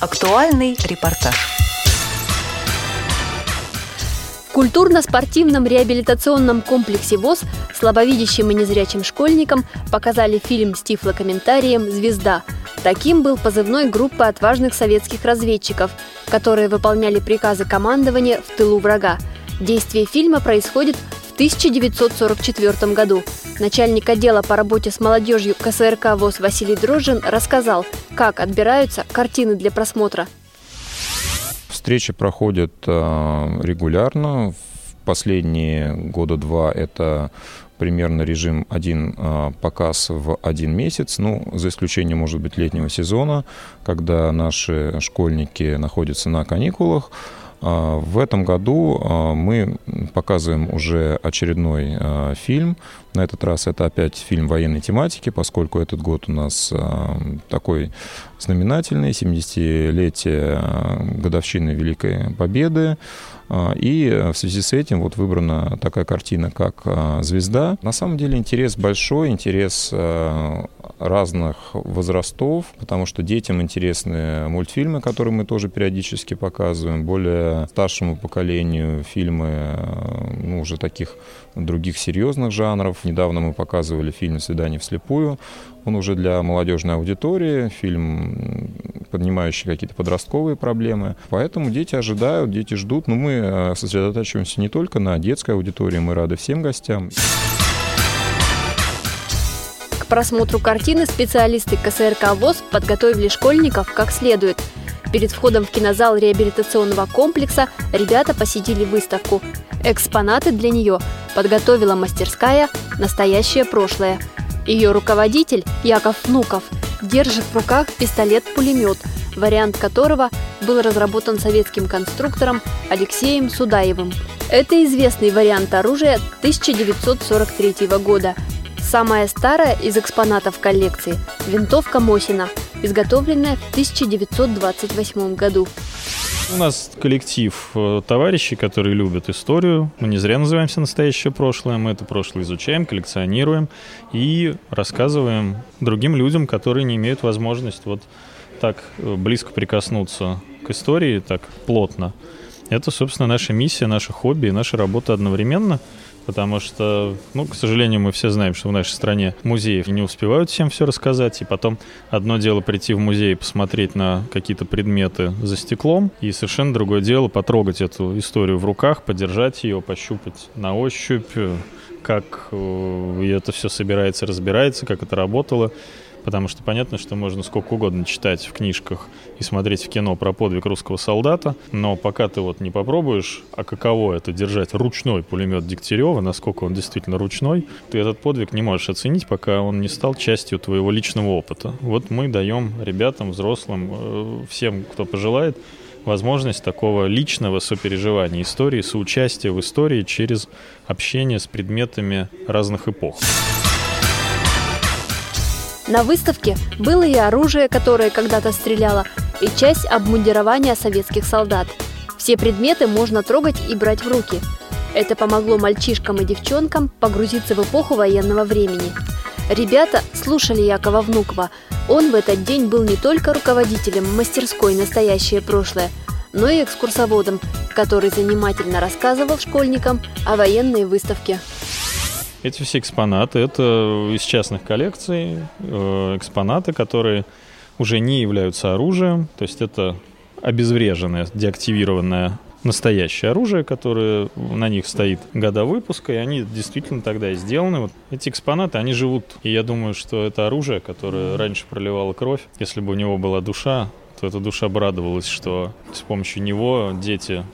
Актуальный репортаж. В культурно-спортивном реабилитационном комплексе ВОЗ слабовидящим и незрячим школьникам показали фильм с тифлокомментарием «Звезда». Таким был позывной группы отважных советских разведчиков, которые выполняли приказы командования в тылу врага. Действие фильма происходит 1944 году. Начальник отдела по работе с молодежью КСРК ВОЗ Василий Дрожжин рассказал, как отбираются картины для просмотра. Встречи проходят э, регулярно. В последние года два это примерно режим один э, показ в один месяц, ну, за исключением, может быть, летнего сезона, когда наши школьники находятся на каникулах. А, в этом году а, мы показываем уже очередной а, фильм. На этот раз это опять фильм военной тематики, поскольку этот год у нас такой знаменательный, 70-летие годовщины Великой Победы. И в связи с этим вот выбрана такая картина, как «Звезда». На самом деле интерес большой, интерес разных возрастов, потому что детям интересны мультфильмы, которые мы тоже периодически показываем, более старшему поколению фильмы ну, уже таких других серьезных жанров. Недавно мы показывали фильм «Свидание вслепую». Он уже для молодежной аудитории, фильм, поднимающий какие-то подростковые проблемы. Поэтому дети ожидают, дети ждут. Но мы э, сосредотачиваемся не только на детской аудитории, мы рады всем гостям просмотру картины специалисты КСРК ВОЗ подготовили школьников как следует. Перед входом в кинозал реабилитационного комплекса ребята посетили выставку. Экспонаты для нее подготовила мастерская «Настоящее прошлое». Ее руководитель Яков Внуков держит в руках пистолет-пулемет, вариант которого был разработан советским конструктором Алексеем Судаевым. Это известный вариант оружия 1943 года – Самая старая из экспонатов коллекции – винтовка Мосина, изготовленная в 1928 году. У нас коллектив э, товарищей, которые любят историю. Мы не зря называемся «Настоящее прошлое». Мы это прошлое изучаем, коллекционируем и рассказываем другим людям, которые не имеют возможности вот так э, близко прикоснуться к истории, так плотно. Это, собственно, наша миссия, наше хобби и наша работа одновременно – потому что, ну, к сожалению, мы все знаем, что в нашей стране музеев не успевают всем все рассказать, и потом одно дело прийти в музей и посмотреть на какие-то предметы за стеклом, и совершенно другое дело потрогать эту историю в руках, подержать ее, пощупать на ощупь, как э, это все собирается, разбирается, как это работало потому что понятно, что можно сколько угодно читать в книжках и смотреть в кино про подвиг русского солдата, но пока ты вот не попробуешь, а каково это держать ручной пулемет Дегтярева, насколько он действительно ручной, ты этот подвиг не можешь оценить, пока он не стал частью твоего личного опыта. Вот мы даем ребятам, взрослым, э, всем, кто пожелает, возможность такого личного сопереживания истории, соучастия в истории через общение с предметами разных эпох. На выставке было и оружие, которое когда-то стреляло, и часть обмундирования советских солдат. Все предметы можно трогать и брать в руки. Это помогло мальчишкам и девчонкам погрузиться в эпоху военного времени. Ребята слушали Якова Внукова. Он в этот день был не только руководителем мастерской «Настоящее прошлое», но и экскурсоводом, который занимательно рассказывал школьникам о военной выставке. Эти все экспонаты, это из частных коллекций, э, экспонаты, которые уже не являются оружием, то есть это обезвреженное, деактивированное настоящее оружие, которое на них стоит года выпуска, и они действительно тогда и сделаны. Вот эти экспонаты, они живут. И я думаю, что это оружие, которое раньше проливало кровь, если бы у него была душа, то эта душа обрадовалась, что с помощью него дети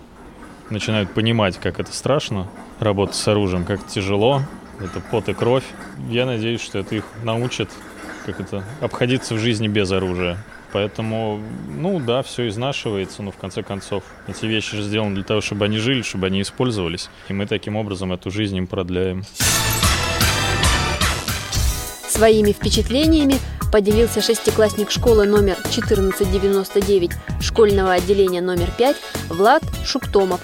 начинают понимать, как это страшно, работать с оружием, как тяжело, это пот и кровь. Я надеюсь, что это их научит как это обходиться в жизни без оружия. Поэтому, ну да, все изнашивается, но в конце концов эти вещи же сделаны для того, чтобы они жили, чтобы они использовались. И мы таким образом эту жизнь им продляем. Своими впечатлениями поделился шестиклассник школы номер 1499 школьного отделения номер 5 Влад Шуктомов.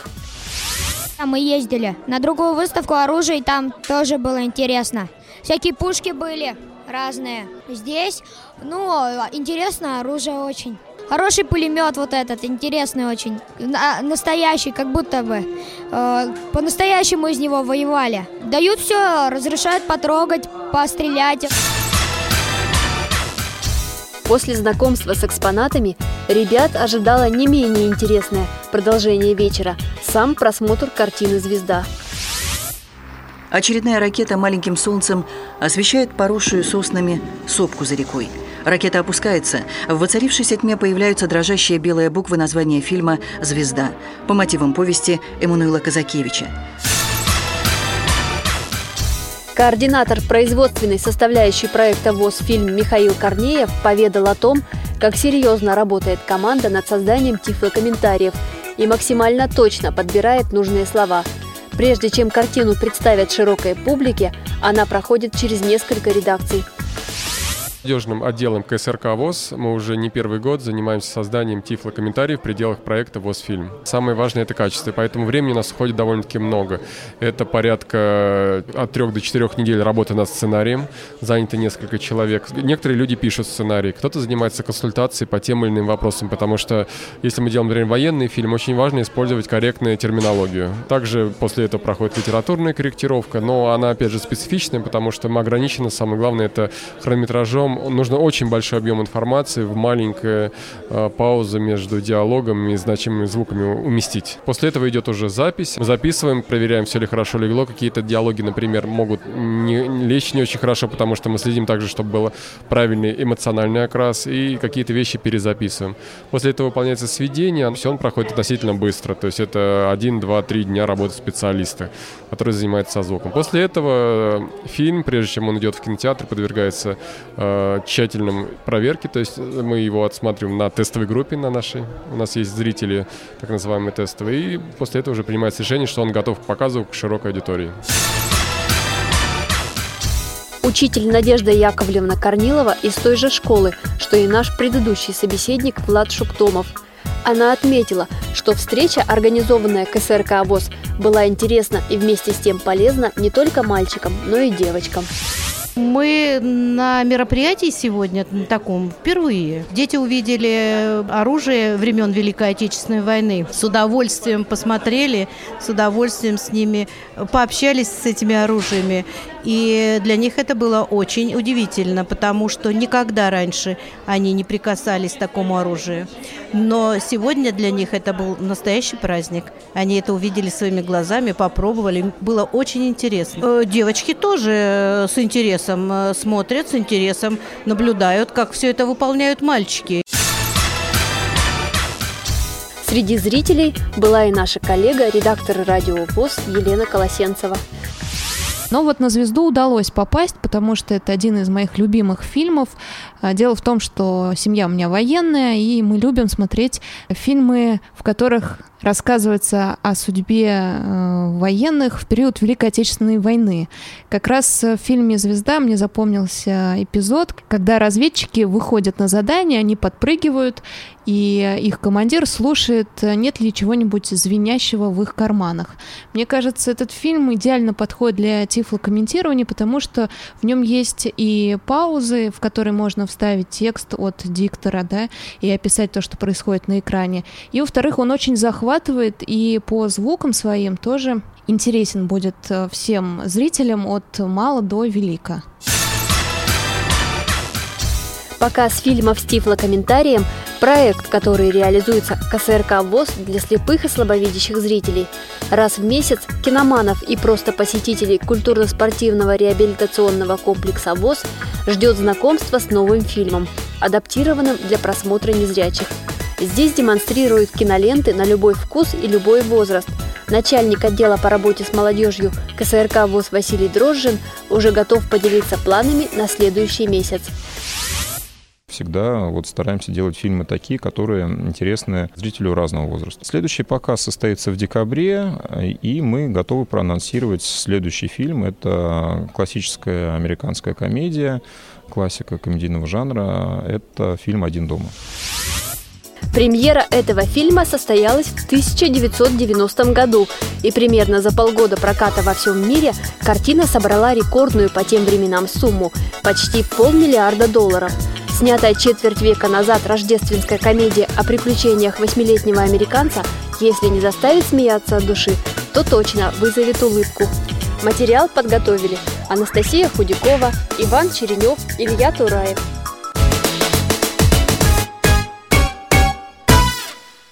Мы ездили на другую выставку оружия, и там тоже было интересно. Всякие пушки были разные. Здесь, ну, интересно оружие очень. Хороший пулемет вот этот, интересный очень. На- настоящий, как будто бы. Э, по-настоящему из него воевали. Дают все, разрешают потрогать, пострелять. После знакомства с экспонатами ребят ожидало не менее интересное продолжение вечера – сам просмотр картины «Звезда». Очередная ракета маленьким солнцем освещает поросшую соснами сопку за рекой. Ракета опускается. В воцарившейся тьме появляются дрожащие белые буквы названия фильма «Звезда» по мотивам повести Эммануила Казакевича. Координатор производственной составляющей проекта ВОЗ фильм Михаил Корнеев поведал о том, как серьезно работает команда над созданием тифлокомментариев и максимально точно подбирает нужные слова. Прежде чем картину представят широкой публике, она проходит через несколько редакций – Молодежным отделом КСРК ВОЗ мы уже не первый год занимаемся созданием тифлокомментариев в пределах проекта ВОЗ-фильм. Самое важное – это качество, поэтому времени у нас уходит довольно-таки много. Это порядка от трех до четырех недель работы над сценарием, занято несколько человек. Некоторые люди пишут сценарий, кто-то занимается консультацией по тем или иным вопросам, потому что если мы делаем, например, военный фильм, очень важно использовать корректную терминологию. Также после этого проходит литературная корректировка, но она, опять же, специфичная, потому что мы ограничены, самое главное, это хронометражом, потом нужно очень большой объем информации в маленькая э, пауза между диалогом и значимыми звуками уместить. После этого идет уже запись. Записываем, проверяем, все ли хорошо легло. Какие-то диалоги, например, могут не, лечь не очень хорошо, потому что мы следим также, чтобы был правильный эмоциональный окрас, и какие-то вещи перезаписываем. После этого выполняется сведение, все он проходит относительно быстро. То есть это один, два, три дня работы специалиста, который занимается звуком. После этого фильм, прежде чем он идет в кинотеатр, подвергается э, Э, тщательном проверке, то есть мы его отсматриваем на тестовой группе на нашей, у нас есть зрители, так называемые тестовые, и после этого уже принимается решение, что он готов к показу к широкой аудитории. Учитель Надежда Яковлевна Корнилова из той же школы, что и наш предыдущий собеседник Влад Шуктомов. Она отметила, что встреча, организованная КСРК ВОЗ, была интересна и вместе с тем полезна не только мальчикам, но и девочкам. Мы на мероприятии сегодня таком впервые. Дети увидели оружие времен Великой Отечественной войны. С удовольствием посмотрели, с удовольствием с ними пообщались с этими оружиями. И для них это было очень удивительно, потому что никогда раньше они не прикасались к такому оружию. Но сегодня для них это был настоящий праздник. Они это увидели своими глазами, попробовали. Было очень интересно. Э, девочки тоже с интересом э, смотрят, с интересом наблюдают, как все это выполняют мальчики. Среди зрителей была и наша коллега, редактор радио ВОЗ Елена Колосенцева. Но вот на звезду удалось попасть, потому что это один из моих любимых фильмов. А, дело в том, что семья у меня военная, и мы любим смотреть фильмы, в которых рассказывается о судьбе э, военных в период Великой Отечественной войны. Как раз в фильме «Звезда» мне запомнился эпизод, когда разведчики выходят на задание, они подпрыгивают, и их командир слушает, нет ли чего-нибудь звенящего в их карманах. Мне кажется, этот фильм идеально подходит для тифлокомментирования, потому что в нем есть и паузы, в которые можно вставить текст от диктора, да, и описать то, что происходит на экране. И, во-вторых, он очень захватывает, и по звукам своим тоже интересен будет э, всем зрителям от мала до велика. Показ фильмов с тифлокомментарием – Проект, который реализуется КСРК ВОЗ для слепых и слабовидящих зрителей. Раз в месяц киноманов и просто посетителей культурно-спортивного реабилитационного комплекса ВОЗ ждет знакомство с новым фильмом, адаптированным для просмотра незрячих. Здесь демонстрируют киноленты на любой вкус и любой возраст. Начальник отдела по работе с молодежью КСРК ВОЗ Василий Дрожжин уже готов поделиться планами на следующий месяц всегда вот стараемся делать фильмы такие, которые интересны зрителю разного возраста. Следующий показ состоится в декабре, и мы готовы проанонсировать следующий фильм. Это классическая американская комедия, классика комедийного жанра. Это фильм «Один дома». Премьера этого фильма состоялась в 1990 году, и примерно за полгода проката во всем мире картина собрала рекордную по тем временам сумму – почти полмиллиарда долларов – Снятая четверть века назад рождественская комедия о приключениях восьмилетнего американца, если не заставит смеяться от души, то точно вызовет улыбку. Материал подготовили Анастасия Худякова, Иван Черенев, Илья Тураев –